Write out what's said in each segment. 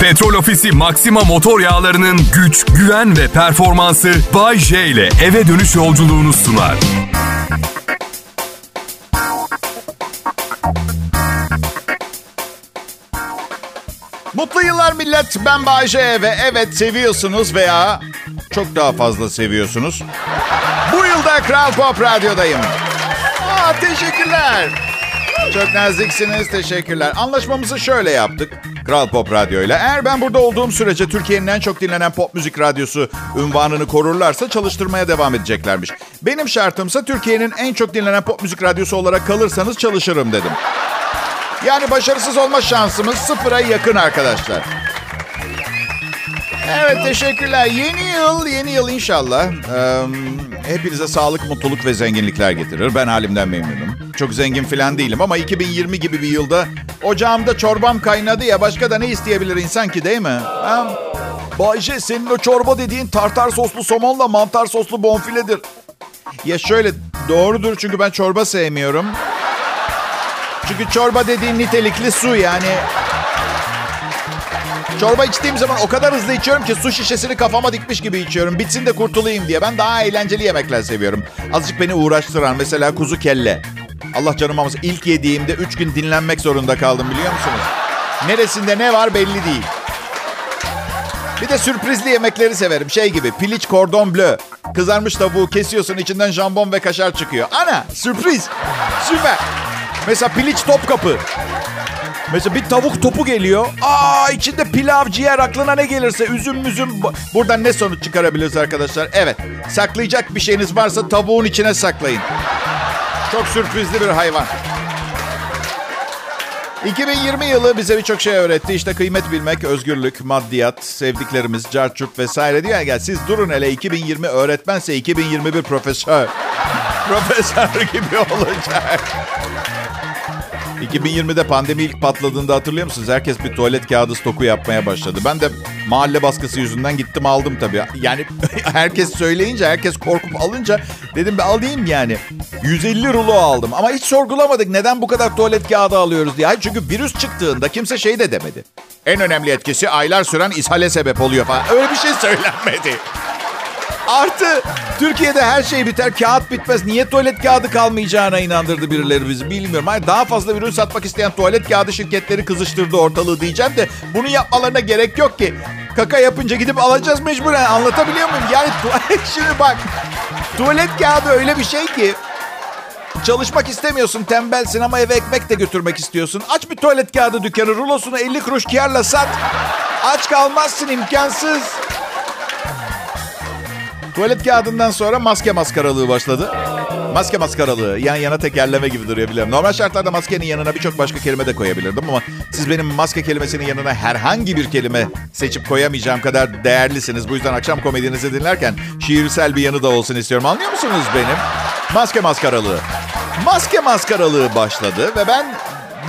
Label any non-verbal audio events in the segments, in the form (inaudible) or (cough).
Petrol Ofisi Maxima motor yağlarının güç, güven ve performansı Bay J ile eve dönüş yolculuğunu sunar. Mutlu yıllar millet. Ben Bayce ve evet seviyorsunuz veya çok daha fazla seviyorsunuz. Bu yılda Kral Pop Radyo'dayım. Aa, teşekkürler. Çok naziksiniz. Teşekkürler. Anlaşmamızı şöyle yaptık. Kral Pop Radyo ile. Eğer ben burada olduğum sürece Türkiye'nin en çok dinlenen pop müzik radyosu ünvanını korurlarsa çalıştırmaya devam edeceklermiş. Benim şartımsa Türkiye'nin en çok dinlenen pop müzik radyosu olarak kalırsanız çalışırım dedim. Yani başarısız olma şansımız sıfıra yakın arkadaşlar. Evet teşekkürler. Yeni yıl, yeni yıl inşallah. Ee, hepinize sağlık, mutluluk ve zenginlikler getirir. Ben halimden memnunum. Çok zengin falan değilim ama 2020 gibi bir yılda ocağımda çorbam kaynadı ya başka da ne isteyebilir insan ki değil mi? Ha? Bayce senin o çorba dediğin tartar soslu somonla mantar soslu bonfiledir. Ya şöyle doğrudur çünkü ben çorba sevmiyorum. Çünkü çorba dediğin nitelikli su yani. Çorba içtiğim zaman o kadar hızlı içiyorum ki su şişesini kafama dikmiş gibi içiyorum. Bitsin de kurtulayım diye. Ben daha eğlenceli yemekler seviyorum. Azıcık beni uğraştıran mesela kuzu kelle. Allah canım almasın. İlk yediğimde üç gün dinlenmek zorunda kaldım biliyor musunuz? Neresinde ne var belli değil. Bir de sürprizli yemekleri severim. Şey gibi piliç kordon bleu. Kızarmış tavuğu kesiyorsun içinden jambon ve kaşar çıkıyor. Ana sürpriz. Süper. Mesela piliç topkapı. Mesela bir tavuk topu geliyor. Aa içinde pilav, ciğer aklına ne gelirse üzüm müzüm. Buradan ne sonuç çıkarabiliriz arkadaşlar? Evet saklayacak bir şeyiniz varsa tavuğun içine saklayın. Çok sürprizli bir hayvan. 2020 yılı bize birçok şey öğretti. İşte kıymet bilmek, özgürlük, maddiyat, sevdiklerimiz, carçurt vesaire diyor. Gel siz durun hele 2020 öğretmense 2021 profesör. (laughs) profesör gibi olacak. 2020'de pandemi ilk patladığında hatırlıyor musunuz? Herkes bir tuvalet kağıdı stoku yapmaya başladı. Ben de mahalle baskısı yüzünden gittim aldım tabii. Yani (laughs) herkes söyleyince, herkes korkup alınca dedim bir alayım yani. 150 rulo aldım ama hiç sorgulamadık neden bu kadar tuvalet kağıdı alıyoruz diye. Hayır, çünkü virüs çıktığında kimse şey de demedi. En önemli etkisi aylar süren ishale sebep oluyor falan. Öyle bir şey söylenmedi. Artı Türkiye'de her şey biter, kağıt bitmez. Niye tuvalet kağıdı kalmayacağına inandırdı birileri bizi bilmiyorum. Hayır, daha fazla ürün satmak isteyen tuvalet kağıdı şirketleri kızıştırdı ortalığı diyeceğim de bunu yapmalarına gerek yok ki. Kaka yapınca gidip alacağız mecburen. Anlatabiliyor muyum? Yani tuvalet (laughs) şimdi bak. Tuvalet kağıdı öyle bir şey ki Çalışmak istemiyorsun, tembelsin ama eve ekmek de götürmek istiyorsun. Aç bir tuvalet kağıdı dükkanı, rulosunu 50 kuruş kârla sat. Aç kalmazsın, imkansız. Tuvalet kağıdından sonra maske maskaralığı başladı. Maske maskaralığı yan yana tekerleme gibi duruyor biliyorum. Normal şartlarda maskenin yanına birçok başka kelime de koyabilirdim ama siz benim maske kelimesinin yanına herhangi bir kelime seçip koyamayacağım kadar değerlisiniz. Bu yüzden akşam komedinizi dinlerken şiirsel bir yanı da olsun istiyorum. Anlıyor musunuz benim? Maske maskaralığı. Maske maskaralığı başladı ve ben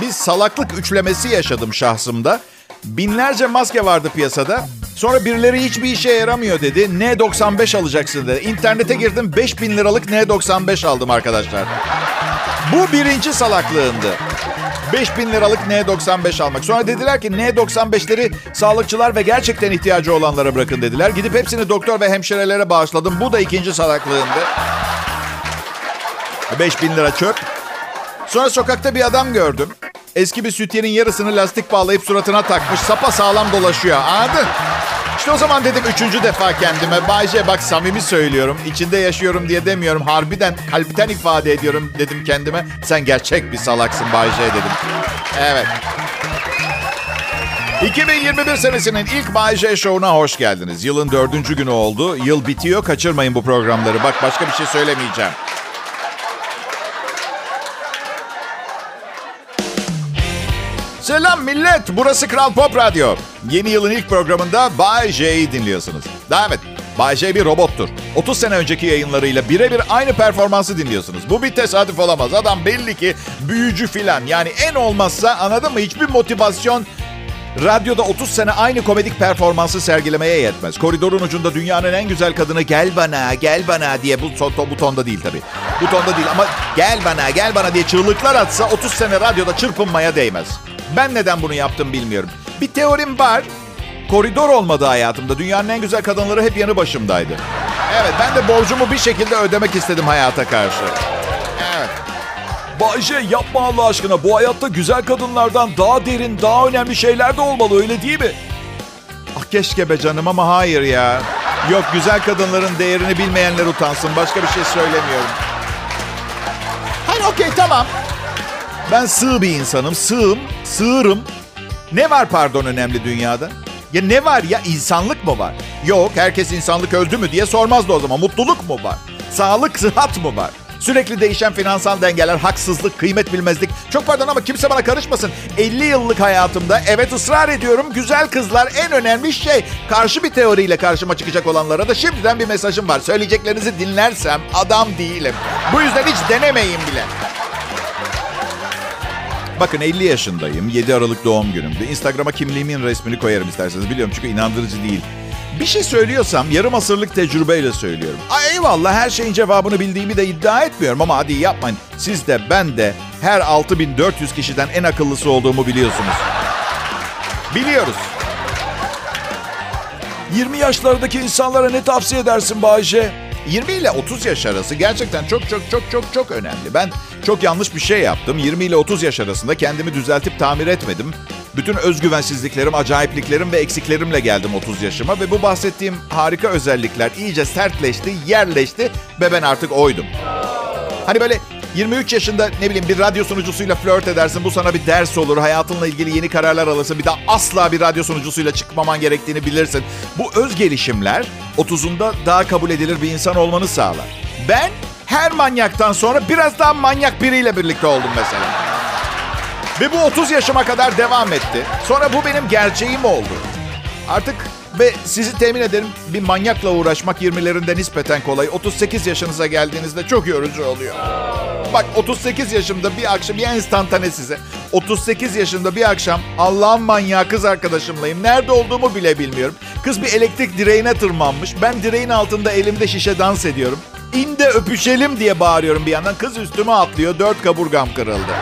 bir salaklık üçlemesi yaşadım şahsımda. Binlerce maske vardı piyasada. Sonra birileri hiçbir işe yaramıyor dedi. N95 alacaksın dedi. İnternete girdim 5000 liralık N95 aldım arkadaşlar. Bu birinci salaklığındı. 5000 liralık N95 almak. Sonra dediler ki N95'leri sağlıkçılar ve gerçekten ihtiyacı olanlara bırakın dediler. Gidip hepsini doktor ve hemşirelere bağışladım. Bu da ikinci salaklığındı. 5000 lira çöp. Sonra sokakta bir adam gördüm. Eski bir sütyenin yarısını lastik bağlayıp suratına takmış. Sapa sağlam dolaşıyor. Anladın? İşte o zaman dedim üçüncü defa kendime. Bayce bak samimi söylüyorum. İçinde yaşıyorum diye demiyorum. Harbiden kalpten ifade ediyorum dedim kendime. Sen gerçek bir salaksın Bayce dedim. Evet. 2021 senesinin ilk Bay J Show'una hoş geldiniz. Yılın dördüncü günü oldu. Yıl bitiyor. Kaçırmayın bu programları. Bak başka bir şey söylemeyeceğim. Selam millet. Burası Kral Pop Radyo. Yeni yılın ilk programında Bay J'yi dinliyorsunuz. Daha evet. Bay J bir robottur. 30 sene önceki yayınlarıyla birebir aynı performansı dinliyorsunuz. Bu bir tesadüf olamaz. Adam belli ki büyücü filan. Yani en olmazsa anladın mı? Hiçbir motivasyon Radyoda 30 sene aynı komedik performansı sergilemeye yetmez. Koridorun ucunda dünyanın en güzel kadını gel bana, gel bana diye bu, ton, bu tonda değil tabii. Bu tonda değil ama gel bana, gel bana diye çığlıklar atsa 30 sene radyoda çırpınmaya değmez. Ben neden bunu yaptım bilmiyorum. Bir teorim var. koridor olmadı hayatımda. Dünyanın en güzel kadınları hep yanı başımdaydı. Evet ben de borcumu bir şekilde ödemek istedim hayata karşı. Evet. Bayce yapma Allah aşkına. Bu hayatta güzel kadınlardan daha derin, daha önemli şeyler de olmalı öyle değil mi? Ah keşke be canım ama hayır ya. Yok güzel kadınların değerini bilmeyenler utansın. Başka bir şey söylemiyorum. Hayır okey tamam. Ben sığ bir insanım. Sığım, sığırım. Ne var pardon önemli dünyada? Ya ne var ya insanlık mı var? Yok herkes insanlık öldü mü diye sormazdı o zaman. Mutluluk mu var? Sağlık, sıhhat mı var? Sürekli değişen finansal dengeler, haksızlık, kıymet bilmezlik. Çok pardon ama kimse bana karışmasın. 50 yıllık hayatımda evet ısrar ediyorum. Güzel kızlar en önemli şey. Karşı bir teoriyle karşıma çıkacak olanlara da şimdiden bir mesajım var. Söyleyeceklerinizi dinlersem adam değilim. Bu yüzden hiç denemeyin bile. Bakın 50 yaşındayım. 7 Aralık doğum günümdü. Instagram'a kimliğimin resmini koyarım isterseniz. Biliyorum çünkü inandırıcı değil. Bir şey söylüyorsam yarım asırlık tecrübeyle söylüyorum. Ay eyvallah her şeyin cevabını bildiğimi de iddia etmiyorum ama hadi yapmayın. Siz de ben de her 6400 kişiden en akıllısı olduğumu biliyorsunuz. Biliyoruz. 20 yaşlardaki insanlara ne tavsiye edersin Bayce? 20 ile 30 yaş arası gerçekten çok çok çok çok çok önemli. Ben çok yanlış bir şey yaptım. 20 ile 30 yaş arasında kendimi düzeltip tamir etmedim. Bütün özgüvensizliklerim, acayipliklerim ve eksiklerimle geldim 30 yaşıma ve bu bahsettiğim harika özellikler iyice sertleşti, yerleşti ve ben artık oydum. Hani böyle 23 yaşında ne bileyim bir radyo sunucusuyla flört edersin. Bu sana bir ders olur. Hayatınla ilgili yeni kararlar alırsın. Bir daha asla bir radyo sunucusuyla çıkmaman gerektiğini bilirsin. Bu öz gelişimler 30'unda daha kabul edilir bir insan olmanı sağlar. Ben her manyaktan sonra biraz daha manyak biriyle birlikte oldum mesela. Ve bu 30 yaşıma kadar devam etti. Sonra bu benim gerçeğim oldu. Artık ve sizi temin ederim bir manyakla uğraşmak 20'lerinde nispeten kolay. 38 yaşınıza geldiğinizde çok yorucu oluyor. Bak 38 yaşımda bir akşam bir enstantane size. 38 yaşında bir akşam Allah'ın manyağı kız arkadaşımlayım. Nerede olduğumu bile bilmiyorum. Kız bir elektrik direğine tırmanmış. Ben direğin altında elimde şişe dans ediyorum. İn de öpüşelim diye bağırıyorum bir yandan. Kız üstüme atlıyor. Dört kaburgam kırıldı.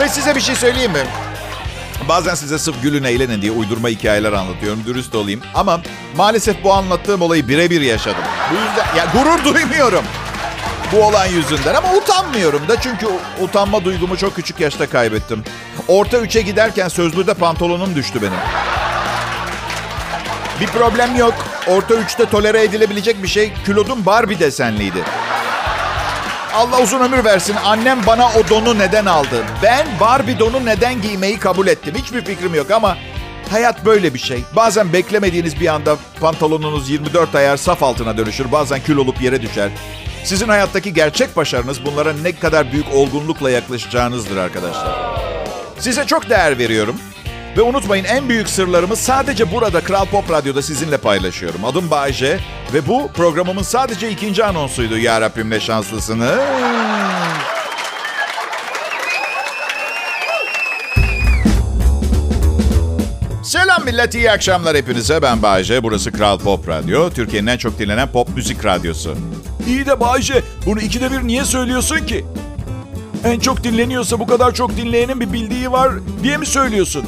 Ve size bir şey söyleyeyim mi? Bazen size sırf gülün eğlenin diye uydurma hikayeler anlatıyorum. Dürüst olayım. Ama maalesef bu anlattığım olayı birebir yaşadım. Bu yüzden ya gurur (laughs) duymuyorum bu olan yüzünden ama utanmıyorum da çünkü utanma duygumu çok küçük yaşta kaybettim. Orta üçe giderken sözlüde pantolonum düştü benim. Bir problem yok. Orta üçte tolere edilebilecek bir şey. Külodum Barbie desenliydi. Allah uzun ömür versin. Annem bana o donu neden aldı? Ben Barbie donu neden giymeyi kabul ettim? Hiçbir fikrim yok ama hayat böyle bir şey. Bazen beklemediğiniz bir anda pantolonunuz 24 ayar saf altına dönüşür. Bazen kül olup yere düşer. Sizin hayattaki gerçek başarınız bunlara ne kadar büyük olgunlukla yaklaşacağınızdır arkadaşlar. Size çok değer veriyorum. Ve unutmayın en büyük sırlarımı sadece burada Kral Pop Radyo'da sizinle paylaşıyorum. Adım Bayce ve bu programımın sadece ikinci anonsuydu. Ya Rabbim ne şanslısınız. Selam millet, iyi akşamlar hepinize. Ben Bayce, burası Kral Pop Radyo. Türkiye'nin en çok dinlenen pop müzik radyosu. İyi de Bayce bunu ikide bir niye söylüyorsun ki? En çok dinleniyorsa bu kadar çok dinleyenin bir bildiği var diye mi söylüyorsun?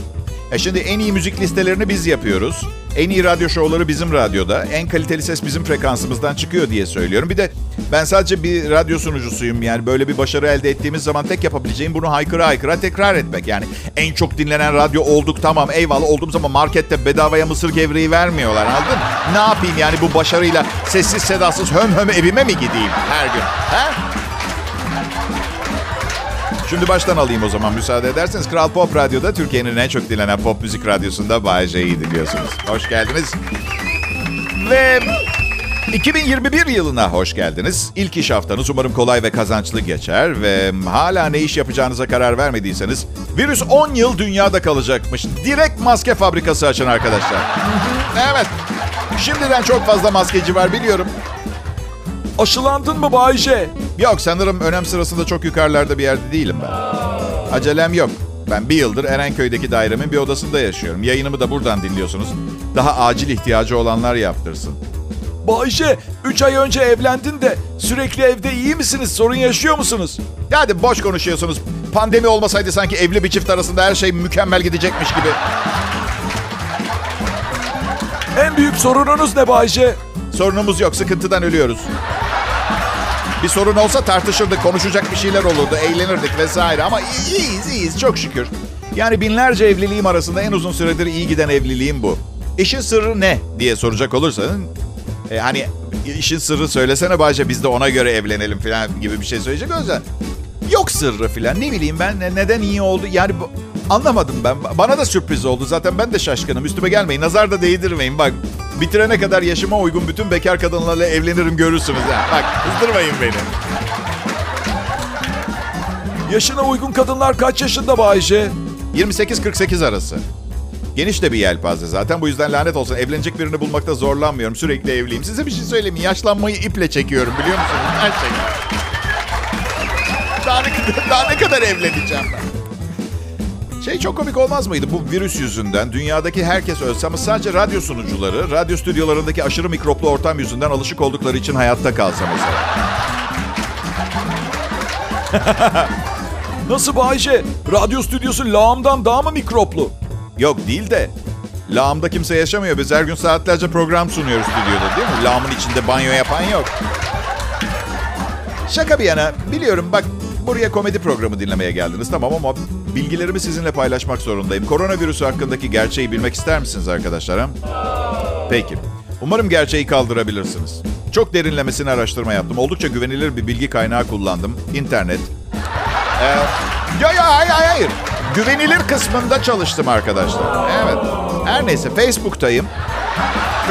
E şimdi en iyi müzik listelerini biz yapıyoruz. En iyi radyo şovları bizim radyoda. En kaliteli ses bizim frekansımızdan çıkıyor diye söylüyorum. Bir de ben sadece bir radyo sunucusuyum. Yani böyle bir başarı elde ettiğimiz zaman tek yapabileceğim bunu haykıra haykıra tekrar etmek. Yani en çok dinlenen radyo olduk tamam eyvallah olduğum zaman markette bedavaya mısır gevreği vermiyorlar anladın Ne yapayım yani bu başarıyla sessiz sedasız höm höm evime mi gideyim her gün? He? Şimdi baştan alayım o zaman müsaade ederseniz. Kral Pop Radyo'da Türkiye'nin en çok dinlenen pop müzik radyosunda Bay dinliyorsunuz. Hoş geldiniz. Ve 2021 yılına hoş geldiniz. İlk iş haftanız umarım kolay ve kazançlı geçer ve hala ne iş yapacağınıza karar vermediyseniz virüs 10 yıl dünyada kalacakmış. Direkt maske fabrikası açın arkadaşlar. evet. Şimdiden çok fazla maskeci var biliyorum. Aşılandın mı Bayce? Yok sanırım önem sırasında çok yukarılarda bir yerde değilim ben. Acelem yok. Ben bir yıldır Erenköy'deki dairemin bir odasında yaşıyorum. Yayınımı da buradan dinliyorsunuz. Daha acil ihtiyacı olanlar yaptırsın. Bayce 3 ay önce evlendin de sürekli evde iyi misiniz? Sorun yaşıyor musunuz? Hadi boş konuşuyorsunuz. Pandemi olmasaydı sanki evli bir çift arasında her şey mükemmel gidecekmiş gibi. En büyük sorununuz ne Bayce? Sorunumuz yok, sıkıntıdan ölüyoruz. Bir sorun olsa tartışırdık, konuşacak bir şeyler olurdu, eğlenirdik vesaire. Ama iyiyiz, iyiyiz çok şükür. Yani binlerce evliliğim arasında en uzun süredir iyi giden evliliğim bu. İşin sırrı ne diye soracak olursan... E, hani işin sırrı söylesene Bayce biz de ona göre evlenelim falan gibi bir şey söyleyecek olursa... Yok sırrı falan ne bileyim ben ne- neden iyi oldu. Yani bu, anlamadım ben. Bana da sürpriz oldu zaten ben de şaşkınım. Üstüme gelmeyin nazar da değdirmeyin bak. Bitirene kadar yaşıma uygun bütün bekar kadınlarla evlenirim görürsünüz. Ha. Bak kızdırmayın beni. Yaşına uygun kadınlar kaç yaşında Bayce? 28-48 arası. Geniş de bir yelpaze zaten. Bu yüzden lanet olsun. Evlenecek birini bulmakta zorlanmıyorum. Sürekli evliyim. Size bir şey söyleyeyim. mi? Yaşlanmayı iple çekiyorum biliyor musunuz? Her şey. Daha ne, kadar- daha ne kadar evleneceğim ben? Şey çok komik olmaz mıydı? Bu virüs yüzünden dünyadaki herkes ölse ama sadece radyo sunucuları, radyo stüdyolarındaki aşırı mikroplu ortam yüzünden alışık oldukları için hayatta kalsa mesela. (laughs) Nasıl Bayce? Radyo stüdyosu lağımdan daha mı mikroplu? Yok değil de lağımda kimse yaşamıyor. Biz her gün saatlerce program sunuyoruz stüdyoda değil mi? Lağımın içinde banyo yapan yok. Şaka bir yana biliyorum bak buraya komedi programı dinlemeye geldiniz tamam ama bilgilerimi sizinle paylaşmak zorundayım. Koronavirüsü hakkındaki gerçeği bilmek ister misiniz arkadaşlar? ha? Peki. Umarım gerçeği kaldırabilirsiniz. Çok derinlemesine araştırma yaptım. Oldukça güvenilir bir bilgi kaynağı kullandım. İnternet. Ee, ya ya hayır, hayır. Güvenilir kısmında çalıştım arkadaşlar. Evet. Her neyse Facebook'tayım.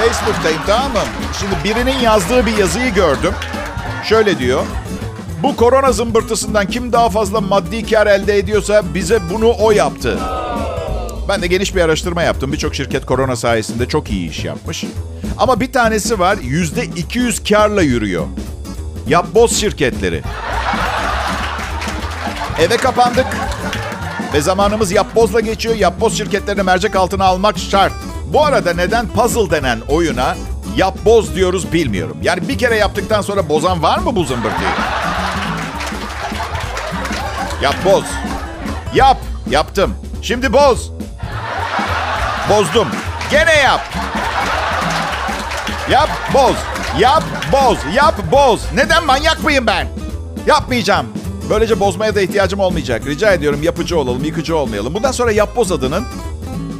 Facebook'tayım tamam mı? Şimdi birinin yazdığı bir yazıyı gördüm. Şöyle diyor. Bu korona zımbırtısından kim daha fazla maddi kar elde ediyorsa bize bunu o yaptı. Ben de geniş bir araştırma yaptım. Birçok şirket korona sayesinde çok iyi iş yapmış. Ama bir tanesi var yüzde 200 karla yürüyor. Yapboz şirketleri. Eve kapandık. Ve zamanımız yapbozla geçiyor. Yapboz şirketlerini mercek altına almak şart. Bu arada neden puzzle denen oyuna yapboz diyoruz bilmiyorum. Yani bir kere yaptıktan sonra bozan var mı bu zımbırtıyı? Yapboz. Yap. Yaptım. Şimdi boz. Bozdum. Gene yap. Yap, boz. Yap, boz. Yap, boz. Neden manyak mıyım ben? Yapmayacağım. Böylece bozmaya da ihtiyacım olmayacak. Rica ediyorum yapıcı olalım, yıkıcı olmayalım. Bundan sonra yap boz adının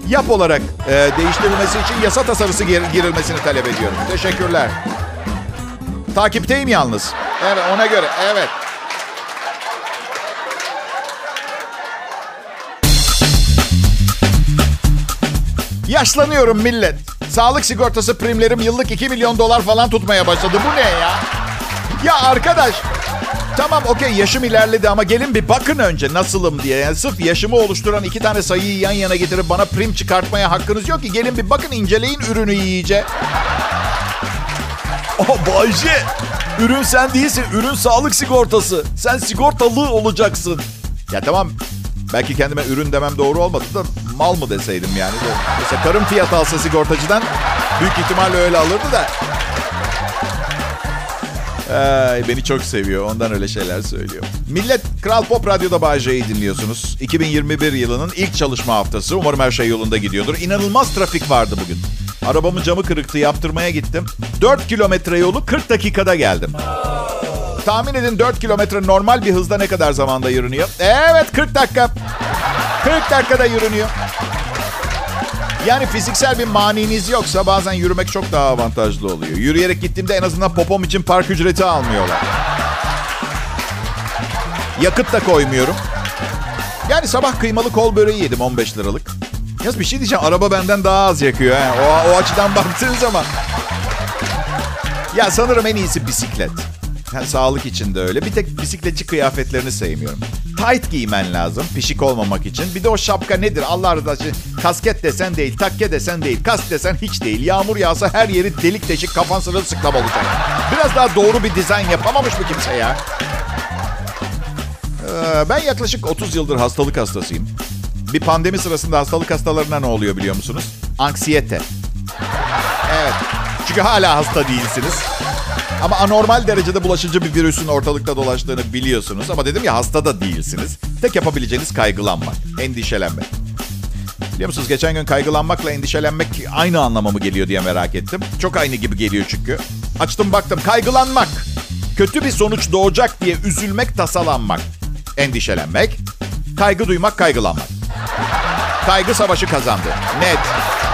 yap olarak e, değiştirilmesi için yasa tasarısı gir- girilmesini talep ediyorum. Teşekkürler. Takipteyim yalnız. Evet, ona göre. Evet. Yaşlanıyorum millet. Sağlık sigortası primlerim yıllık 2 milyon dolar falan tutmaya başladı. Bu ne ya? Ya arkadaş Tamam okey yaşım ilerledi ama gelin bir bakın önce nasılım diye. Yani sırf yaşımı oluşturan iki tane sayıyı yan yana getirip bana prim çıkartmaya hakkınız yok ki. Gelin bir bakın inceleyin ürünü iyice. Aa (laughs) Bayce! Ürün sen değilsin. Ürün sağlık sigortası. Sen sigortalı olacaksın. Ya tamam belki kendime ürün demem doğru olmadı da mal mı deseydim yani. Mesela karım fiyat alsa sigortacıdan büyük ihtimalle öyle alırdı da. Ay, beni çok seviyor. Ondan öyle şeyler söylüyor. Millet Kral Pop Radyo'da Bay J'yi dinliyorsunuz. 2021 yılının ilk çalışma haftası. Umarım her şey yolunda gidiyordur. İnanılmaz trafik vardı bugün. Arabamın camı kırıktı. Yaptırmaya gittim. 4 kilometre yolu 40 dakikada geldim. Tahmin edin 4 kilometre normal bir hızda ne kadar zamanda yürünüyor? Evet 40 dakika. 40 dakikada yürünüyor. Yani fiziksel bir maniniz yoksa bazen yürümek çok daha avantajlı oluyor. Yürüyerek gittiğimde en azından popom için park ücreti almıyorlar. Yakıt da koymuyorum. Yani sabah kıymalı kol böreği yedim 15 liralık. Yalnız bir şey diyeceğim araba benden daha az yakıyor. He. O, o açıdan (laughs) baktığın zaman. Ya sanırım en iyisi bisiklet. Ha, sağlık için de öyle. Bir tek bisikletçi kıyafetlerini sevmiyorum. Tight giymen lazım pişik olmamak için. Bir de o şapka nedir Allah rızası için. Kasket desen değil, takke desen değil, kask desen hiç değil. Yağmur yağsa her yeri delik deşik kafan sırılsıklam olacak. Biraz daha doğru bir dizayn yapamamış mı kimse ya? Ee, ben yaklaşık 30 yıldır hastalık hastasıyım. Bir pandemi sırasında hastalık hastalarına ne oluyor biliyor musunuz? Anksiyete. Evet. Çünkü hala hasta değilsiniz. Ama anormal derecede bulaşıcı bir virüsün ortalıkta dolaştığını biliyorsunuz. Ama dedim ya hasta da değilsiniz. Tek yapabileceğiniz kaygılanmak, endişelenmek. Biliyor musunuz geçen gün kaygılanmakla endişelenmek aynı anlama mı geliyor diye merak ettim. Çok aynı gibi geliyor çünkü. Açtım baktım kaygılanmak. Kötü bir sonuç doğacak diye üzülmek, tasalanmak. Endişelenmek, kaygı duymak, kaygılanmak. Kaygı savaşı kazandı. Net.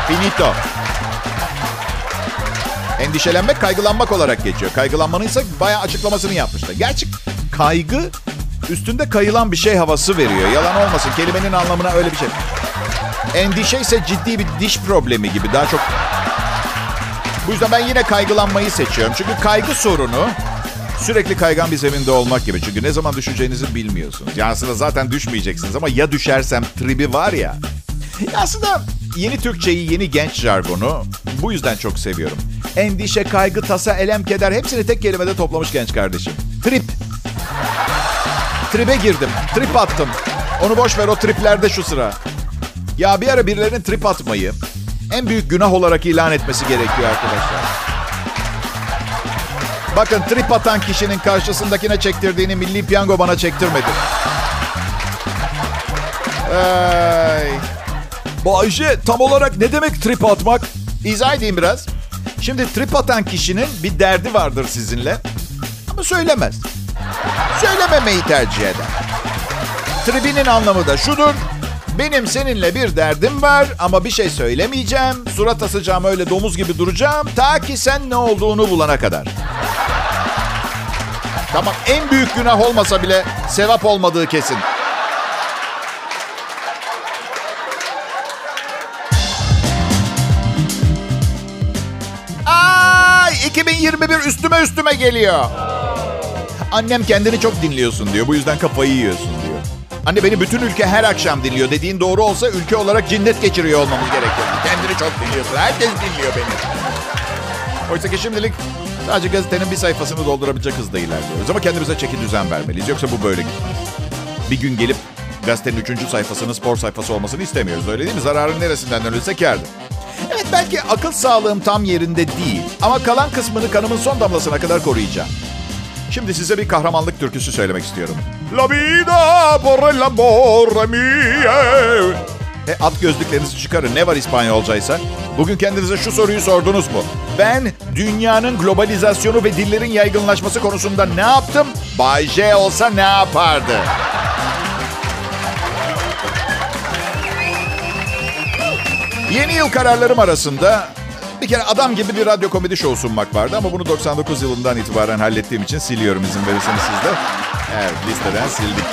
Finito. Endişelenmek kaygılanmak olarak geçiyor. Kaygılanmanın ise bayağı açıklamasını yapmışlar. Gerçi kaygı üstünde kayılan bir şey havası veriyor. Yalan olmasın kelimenin anlamına öyle bir şey. Endişe ise ciddi bir diş problemi gibi daha çok. Bu yüzden ben yine kaygılanmayı seçiyorum. Çünkü kaygı sorunu sürekli kaygan bir zeminde olmak gibi. Çünkü ne zaman düşeceğinizi bilmiyorsunuz. Yani aslında zaten düşmeyeceksiniz ama ya düşersem tribi var ya. ya aslında yeni Türkçeyi, yeni genç jargonu bu yüzden çok seviyorum. Endişe, kaygı, tasa, elem, keder hepsini tek kelimede toplamış genç kardeşim. Trip. Tribe girdim. Trip attım. Onu boş ver o triplerde şu sıra. Ya bir ara birilerinin trip atmayı en büyük günah olarak ilan etmesi gerekiyor arkadaşlar. Bakın trip atan kişinin karşısındakine çektirdiğini milli piyango bana çektirmedi. Ay. Bayce tam olarak ne demek trip atmak? İzah edeyim biraz. Şimdi trip atan kişinin bir derdi vardır sizinle. Ama söylemez. Söylememeyi tercih eder. Tribinin anlamı da şudur. Benim seninle bir derdim var ama bir şey söylemeyeceğim. Surat asacağım öyle domuz gibi duracağım. Ta ki sen ne olduğunu bulana kadar. Tamam en büyük günah olmasa bile sevap olmadığı kesin. Üstüme üstüme geliyor. Annem kendini çok dinliyorsun diyor. Bu yüzden kafayı yiyorsun diyor. Anne beni bütün ülke her akşam dinliyor. Dediğin doğru olsa ülke olarak cinnet geçiriyor olmamız gerekiyor. Kendini çok dinliyorsun. Herkes dinliyor beni. Oysa ki şimdilik sadece gazetenin bir sayfasını doldurabilecek hızda ilerliyoruz. Ama kendimize çeki düzen vermeliyiz. Yoksa bu böyle gitmez. Bir gün gelip gazetenin üçüncü sayfasının spor sayfası olmasını istemiyoruz. Öyle değil mi? Zararın neresinden dönülse kârdır. Belki akıl sağlığım tam yerinde değil. Ama kalan kısmını kanımın son damlasına kadar koruyacağım. Şimdi size bir kahramanlık türküsü söylemek istiyorum. La vida por el amor mio. E, at gözlüklerinizi çıkarın. Ne var İspanyolcaysa? Bugün kendinize şu soruyu sordunuz mu? Ben dünyanın globalizasyonu ve dillerin yaygınlaşması konusunda ne yaptım? Bay J olsa ne yapardı? Yeni yıl kararlarım arasında bir kere adam gibi bir radyo komedi şovu sunmak vardı ama bunu 99 yılından itibaren hallettiğim için siliyorum izin verirseniz siz de. Evet listeden sildik.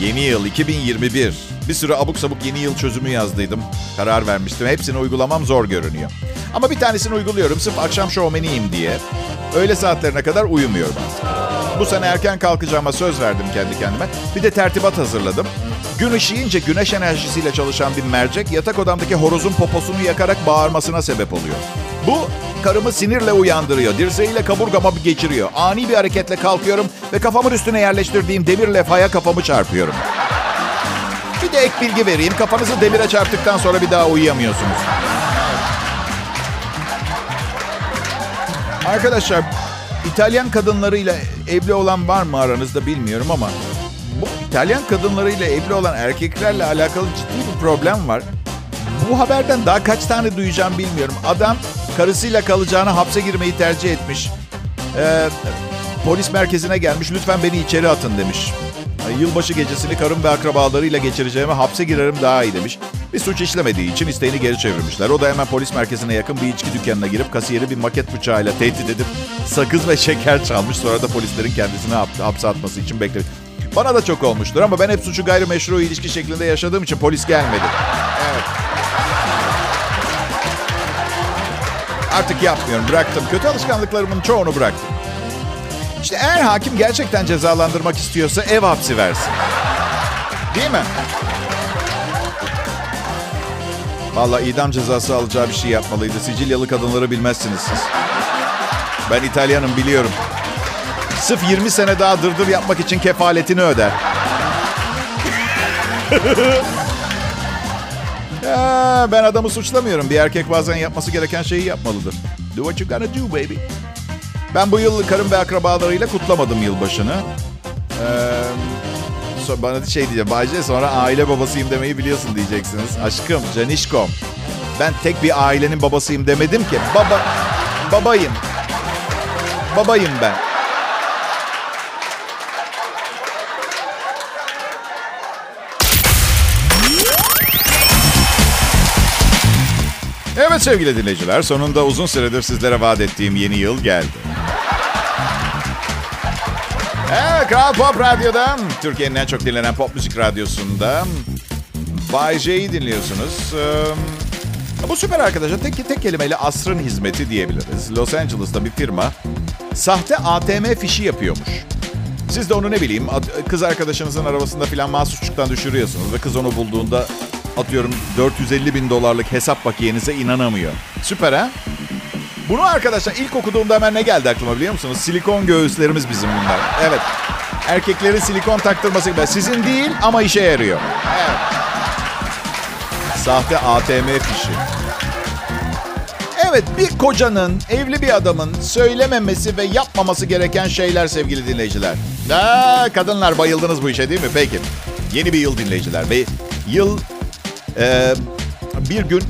Yeni yıl 2021. Bir sürü abuk sabuk yeni yıl çözümü yazdıydım. Karar vermiştim. Hepsini uygulamam zor görünüyor. Ama bir tanesini uyguluyorum sırf akşam şovmeniyim diye. Öğle saatlerine kadar uyumuyorum. Bu sene erken kalkacağıma söz verdim kendi kendime. Bir de tertibat hazırladım. Gün ışıyınca güneş enerjisiyle çalışan bir mercek yatak odamdaki horozun poposunu yakarak bağırmasına sebep oluyor. Bu karımı sinirle uyandırıyor. Dirseğiyle kaburgama geçiriyor. Ani bir hareketle kalkıyorum ve kafamın üstüne yerleştirdiğim demir levhaya kafamı çarpıyorum. Bir de ek bilgi vereyim. Kafanızı demire çarptıktan sonra bir daha uyuyamıyorsunuz. Arkadaşlar İtalyan kadınlarıyla evli olan var mı aranızda bilmiyorum ama İtalyan kadınlarıyla evli olan erkeklerle alakalı ciddi bir problem var. Bu haberden daha kaç tane duyacağım bilmiyorum. Adam karısıyla kalacağını hapse girmeyi tercih etmiş. Ee, polis merkezine gelmiş. Lütfen beni içeri atın demiş. Yılbaşı gecesini karım ve akrabalarıyla geçireceğime hapse girerim daha iyi demiş. Bir suç işlemediği için isteğini geri çevirmişler. O da hemen polis merkezine yakın bir içki dükkanına girip kasiyeri bir maket bıçağıyla tehdit edip sakız ve şeker çalmış. Sonra da polislerin kendisini hapse atması için bekledi. Bana da çok olmuştur ama ben hep suçu gayrimeşru ilişki şeklinde yaşadığım için polis gelmedi. Evet. Artık yapmıyorum, bıraktım. Kötü alışkanlıklarımın çoğunu bıraktım. İşte eğer hakim gerçekten cezalandırmak istiyorsa ev hapsi versin. Değil mi? Vallahi idam cezası alacağı bir şey yapmalıydı. Sicilyalı kadınları bilmezsiniz siz. Ben İtalyanım biliyorum. Sırf 20 sene daha dırdır yapmak için kefaletini öder. (laughs) ya, ben adamı suçlamıyorum. Bir erkek bazen yapması gereken şeyi yapmalıdır. Do what you gotta do baby. Ben bu yıl karım ve akrabalarıyla kutlamadım yılbaşını. Ee, bana şey diyeceğim. Bayce sonra aile babasıyım demeyi biliyorsun diyeceksiniz. Aşkım, canişkom. Ben tek bir ailenin babasıyım demedim ki. Baba, babayım. Babayım ben. Evet sevgili dinleyiciler, sonunda uzun süredir sizlere vaat ettiğim yeni yıl geldi. Evet, Kral Pop Radyo'da, Türkiye'nin en çok dinlenen pop müzik radyosunda Bay J'yi dinliyorsunuz. Bu süper arkadaşa tek, tek kelimeyle asrın hizmeti diyebiliriz. Los Angeles'ta bir firma sahte ATM fişi yapıyormuş. Siz de onu ne bileyim kız arkadaşınızın arabasında filan mahsusçuktan düşürüyorsunuz ve kız onu bulduğunda atıyorum 450 bin dolarlık hesap bakiyenize inanamıyor. Süper ha? Bunu arkadaşlar ilk okuduğumda hemen ne geldi aklıma biliyor musunuz? Silikon göğüslerimiz bizim bunlar. Evet. Erkeklerin silikon taktırması gibi. Sizin değil ama işe yarıyor. Evet. Sahte ATM fişi. Evet bir kocanın, evli bir adamın söylememesi ve yapmaması gereken şeyler sevgili dinleyiciler. Aa, kadınlar bayıldınız bu işe değil mi? Peki. Yeni bir yıl dinleyiciler. Ve yıl e, bir gün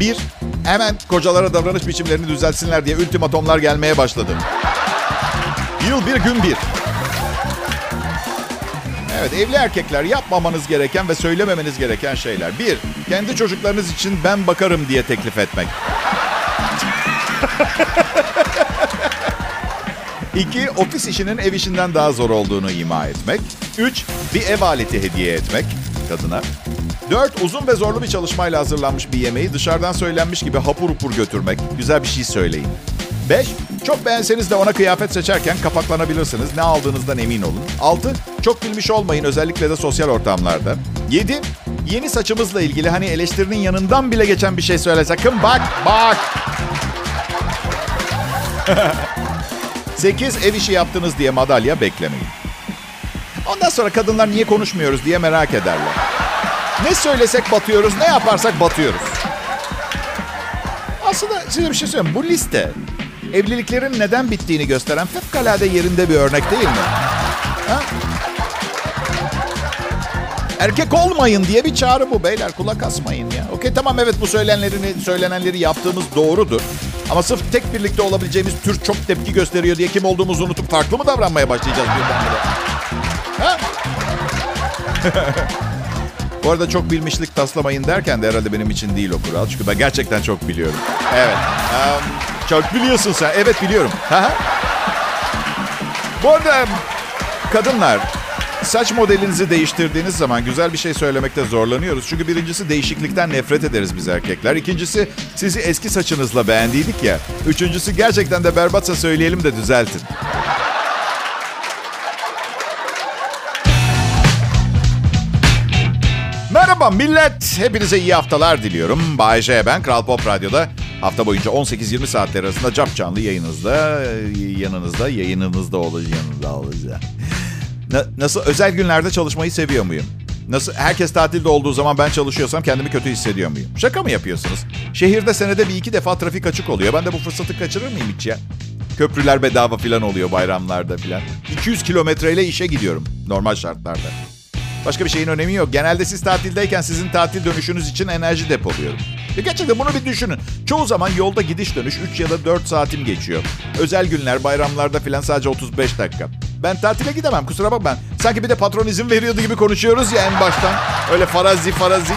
bir hemen kocalara davranış biçimlerini düzeltsinler diye ultimatomlar gelmeye başladı. Yıl bir gün bir. Evet evli erkekler yapmamanız gereken ve söylememeniz gereken şeyler. Bir, kendi çocuklarınız için ben bakarım diye teklif etmek. (laughs) İki, ofis işinin ev işinden daha zor olduğunu ima etmek. Üç, bir ev aleti hediye etmek kadına. Dört, uzun ve zorlu bir çalışmayla hazırlanmış bir yemeği dışarıdan söylenmiş gibi hapur hupur götürmek. Güzel bir şey söyleyin. Beş, çok beğenseniz de ona kıyafet seçerken kapaklanabilirsiniz. Ne aldığınızdan emin olun. Altı, çok bilmiş olmayın özellikle de sosyal ortamlarda. Yedi, yeni saçımızla ilgili hani eleştirinin yanından bile geçen bir şey söyle. Sakın bak, bak. (laughs) Sekiz, ev işi yaptınız diye madalya beklemeyin. Ondan sonra kadınlar niye konuşmuyoruz diye merak ederler. Ne söylesek batıyoruz, ne yaparsak batıyoruz. Aslında size bir şey söyleyeyim. Bu liste evliliklerin neden bittiğini gösteren fevkalade yerinde bir örnek değil mi? Ha? Erkek olmayın diye bir çağrı bu beyler. Kulak asmayın ya. Okey tamam evet bu söylenenleri, söylenenleri yaptığımız doğrudur. Ama sırf tek birlikte olabileceğimiz tür çok tepki gösteriyor diye kim olduğumuzu unutup farklı mı davranmaya başlayacağız birdenbire? Ha? Bu arada çok bilmişlik taslamayın derken de herhalde benim için değil o kural. Çünkü ben gerçekten çok biliyorum. Evet. Um, çok biliyorsun sen. Evet biliyorum. Bu arada kadınlar saç modelinizi değiştirdiğiniz zaman güzel bir şey söylemekte zorlanıyoruz. Çünkü birincisi değişiklikten nefret ederiz biz erkekler. İkincisi sizi eski saçınızla beğendiydik ya. Üçüncüsü gerçekten de berbatsa söyleyelim de düzeltin. Merhaba millet. Hepinize iyi haftalar diliyorum. Bay J ben. Kral Pop Radyo'da hafta boyunca 18-20 saatler arasında cap canlı yayınınızda, yanınızda, yayınınızda olacağım. Olacağım. Na, nasıl özel günlerde çalışmayı seviyor muyum? Nasıl herkes tatilde olduğu zaman ben çalışıyorsam kendimi kötü hissediyor muyum? Şaka mı yapıyorsunuz? Şehirde senede bir iki defa trafik açık oluyor. Ben de bu fırsatı kaçırır mıyım hiç ya? Köprüler bedava falan oluyor bayramlarda falan. 200 kilometreyle işe gidiyorum normal şartlarda. Başka bir şeyin önemi yok. Genelde siz tatildeyken sizin tatil dönüşünüz için enerji depoluyorum. Ya gerçekten bunu bir düşünün. Çoğu zaman yolda gidiş dönüş 3 ya da 4 saatim geçiyor. Özel günler, bayramlarda falan sadece 35 dakika. Ben tatile gidemem kusura bakma. Sanki bir de patron izin veriyordu gibi konuşuyoruz ya en baştan. Öyle farazi farazi.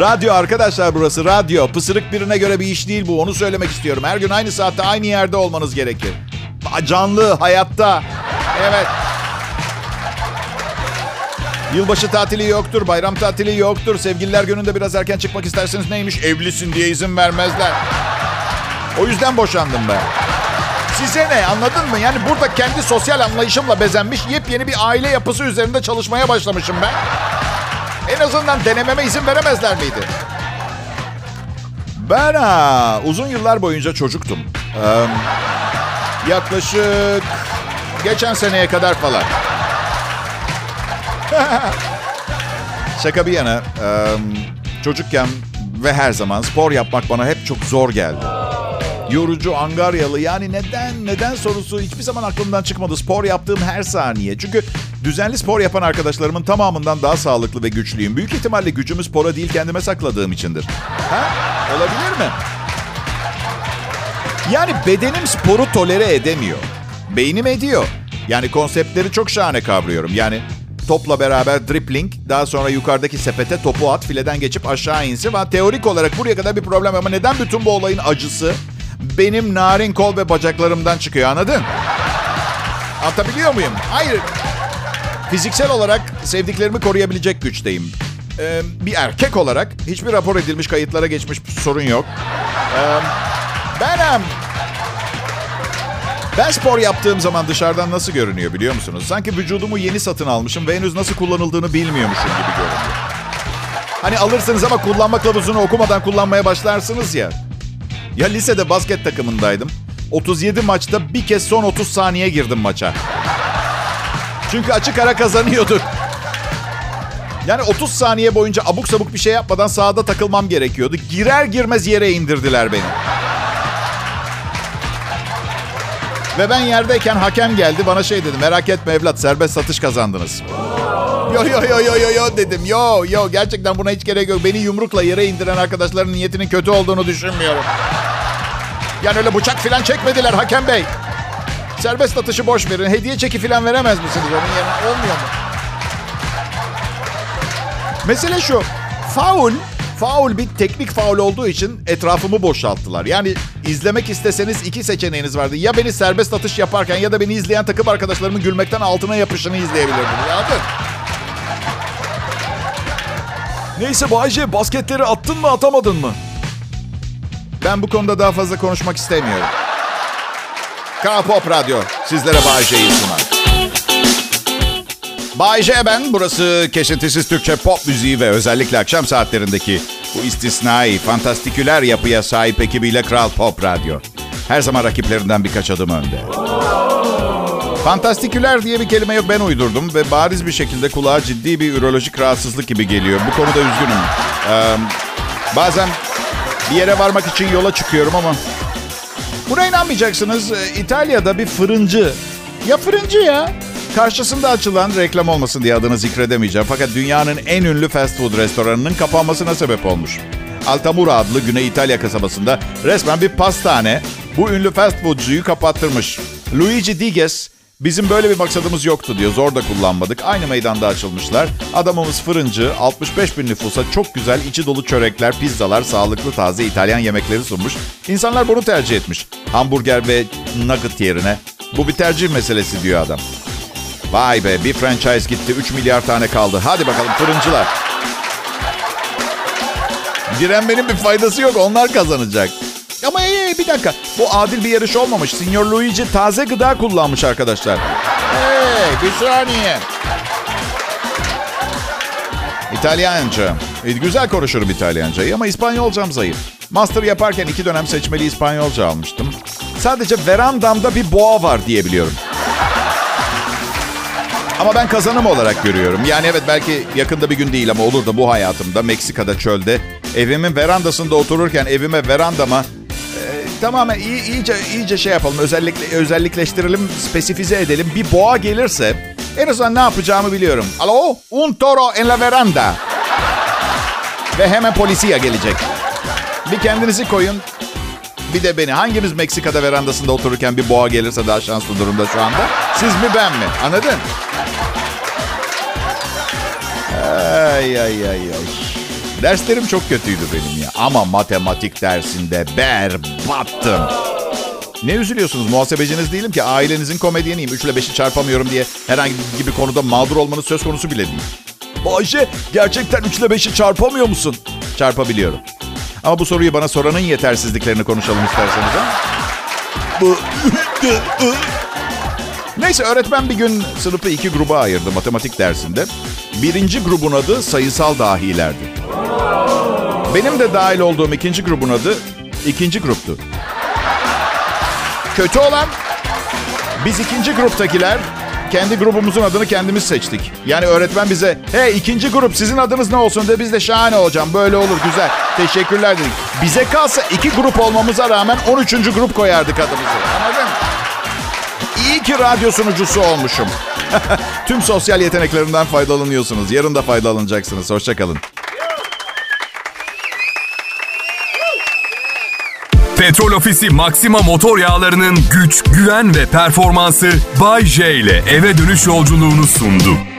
Radyo arkadaşlar burası radyo. Pısırık birine göre bir iş değil bu. Onu söylemek istiyorum. Her gün aynı saatte aynı yerde olmanız gerekir. Canlı, hayatta. Evet. Yılbaşı tatili yoktur, bayram tatili yoktur. Sevgililer gününde biraz erken çıkmak isterseniz neymiş? Evlisin diye izin vermezler. O yüzden boşandım ben. Size ne anladın mı? Yani burada kendi sosyal anlayışımla bezenmiş yepyeni bir aile yapısı üzerinde çalışmaya başlamışım ben. En azından denememe izin veremezler miydi? Ben ha, uzun yıllar boyunca çocuktum. Ee, yaklaşık geçen seneye kadar falan. (laughs) Şaka bir yana, çocukken ve her zaman spor yapmak bana hep çok zor geldi. yorucu, angaryalı. Yani neden, neden sorusu hiçbir zaman aklımdan çıkmadı. Spor yaptığım her saniye. Çünkü düzenli spor yapan arkadaşlarımın tamamından daha sağlıklı ve güçlüyüm. Büyük ihtimalle gücümü spora değil kendime sakladığım içindir. Ha? Olabilir mi? Yani bedenim sporu tolere edemiyor. Beynim ediyor. Yani konseptleri çok şahane kavruyorum. Yani topla beraber dribbling, daha sonra yukarıdaki sepete topu at, fileden geçip aşağı insin. Ve teorik olarak buraya kadar bir problem ama neden bütün bu olayın acısı benim narin kol ve bacaklarımdan çıkıyor anladın? Anlatabiliyor muyum? Hayır. Fiziksel olarak sevdiklerimi koruyabilecek güçteyim. Ee, bir erkek olarak hiçbir rapor edilmiş kayıtlara geçmiş sorun yok. Ee, benim ben spor yaptığım zaman dışarıdan nasıl görünüyor biliyor musunuz? Sanki vücudumu yeni satın almışım ve henüz nasıl kullanıldığını bilmiyormuşum gibi görünüyor. Hani alırsınız ama kullanma kılavuzunu okumadan kullanmaya başlarsınız ya. Ya lisede basket takımındaydım. 37 maçta bir kez son 30 saniye girdim maça. Çünkü açık ara kazanıyorduk. Yani 30 saniye boyunca abuk sabuk bir şey yapmadan sahada takılmam gerekiyordu. Girer girmez yere indirdiler beni. Ve ben yerdeyken hakem geldi bana şey dedi. Merak etme evlat serbest satış kazandınız. Yo yo yo yo yo yo dedim. Yo yo gerçekten buna hiç gerek yok. Beni yumrukla yere indiren arkadaşların niyetinin kötü olduğunu düşünmüyorum. Yani öyle bıçak falan çekmediler hakem bey. Serbest satışı boş verin. Hediye çeki falan veremez misiniz onun yerine? Olmuyor mu? Mesele şu. Faul Faul bir teknik faul olduğu için etrafımı boşalttılar. Yani izlemek isteseniz iki seçeneğiniz vardı. Ya beni serbest atış yaparken ya da beni izleyen takım arkadaşlarımın gülmekten altına yapışını izleyebilirdiniz. Anladın? Neyse Bayce basketleri attın mı atamadın mı? Ben bu konuda daha fazla konuşmak istemiyorum. Kral Pop Radyo sizlere Bay J'yi sunar. Bay J ben. Burası kesintisiz Türkçe pop müziği ve özellikle akşam saatlerindeki bu istisnai, fantastiküler yapıya sahip ekibiyle Kral Pop Radyo. Her zaman rakiplerinden birkaç adım önde. Fantastiküler diye bir kelime yok ben uydurdum ve bariz bir şekilde kulağa ciddi bir ürolojik rahatsızlık gibi geliyor. Bu konuda üzgünüm. Ee, bazen bir yere varmak için yola çıkıyorum ama buna inanmayacaksınız. İtalya'da bir fırıncı, ya fırıncı ya, karşısında açılan reklam olmasın diye adını zikredemeyeceğim. Fakat dünyanın en ünlü fast food restoranının kapanmasına sebep olmuş. Altamura adlı Güney İtalya kasabasında resmen bir pastane bu ünlü fast foodcuyu kapattırmış. Luigi Diges Bizim böyle bir maksadımız yoktu diyor. Zor da kullanmadık. Aynı meydanda açılmışlar. Adamımız fırıncı. 65 bin nüfusa çok güzel içi dolu çörekler, pizzalar, sağlıklı taze İtalyan yemekleri sunmuş. İnsanlar bunu tercih etmiş. Hamburger ve nugget yerine. Bu bir tercih meselesi diyor adam. Vay be bir franchise gitti 3 milyar tane kaldı. Hadi bakalım fırıncılar. Direnmenin bir faydası yok onlar kazanacak. Ama ee, bir dakika bu adil bir yarış olmamış. Signor Luigi taze gıda kullanmış arkadaşlar. Hey bir saniye. İtalyanca. E, güzel konuşurum İtalyancayı ama İspanyolcam zayıf. Master yaparken iki dönem seçmeli İspanyolca almıştım. Sadece verandamda bir boğa var diyebiliyorum. Ama ben kazanım olarak görüyorum. Yani evet belki yakında bir gün değil ama olur da bu hayatımda Meksika'da çölde evimin verandasında otururken evime verandama e, tamamen iyi, iyice iyice şey yapalım özellikle özellikleştirelim spesifize edelim. Bir boğa gelirse en azından ne yapacağımı biliyorum. Alo un toro en la veranda. Ve hemen polisiye gelecek. Bir kendinizi koyun. Bir de beni. Hanginiz Meksika'da verandasında otururken bir boğa gelirse daha şanslı durumda şu anda? Siz mi ben mi? Anladın? Ay ay ay ay. Derslerim çok kötüydü benim ya. Ama matematik dersinde berbattım. Ne üzülüyorsunuz? Muhasebeciniz değilim ki. Ailenizin komedyeniyim. 3 ile 5'i çarpamıyorum diye herhangi bir konuda mağdur olmanız söz konusu bile değil. Bayce gerçekten 3 ile 5'i çarpamıyor musun? Çarpabiliyorum. Ama bu soruyu bana soranın yetersizliklerini konuşalım isterseniz ha. (laughs) Neyse öğretmen bir gün sınıfı iki gruba ayırdı matematik dersinde. Birinci grubun adı sayısal dahilerdi. Benim de dahil olduğum ikinci grubun adı ikinci gruptu. Kötü olan biz ikinci gruptakiler kendi grubumuzun adını kendimiz seçtik. Yani öğretmen bize hey ikinci grup sizin adınız ne olsun de biz de şahane olacağım. Böyle olur güzel. Teşekkürler dedik. Bize kalsa iki grup olmamıza rağmen 13. grup koyardık adımızı. İyi ki radyo sunucusu olmuşum. (laughs) Tüm sosyal yeteneklerimden faydalanıyorsunuz. Yarın da faydalanacaksınız. Hoşçakalın. Petrol Ofisi Maxima motor yağlarının güç, güven ve performansı Bay J ile eve dönüş yolculuğunu sundu.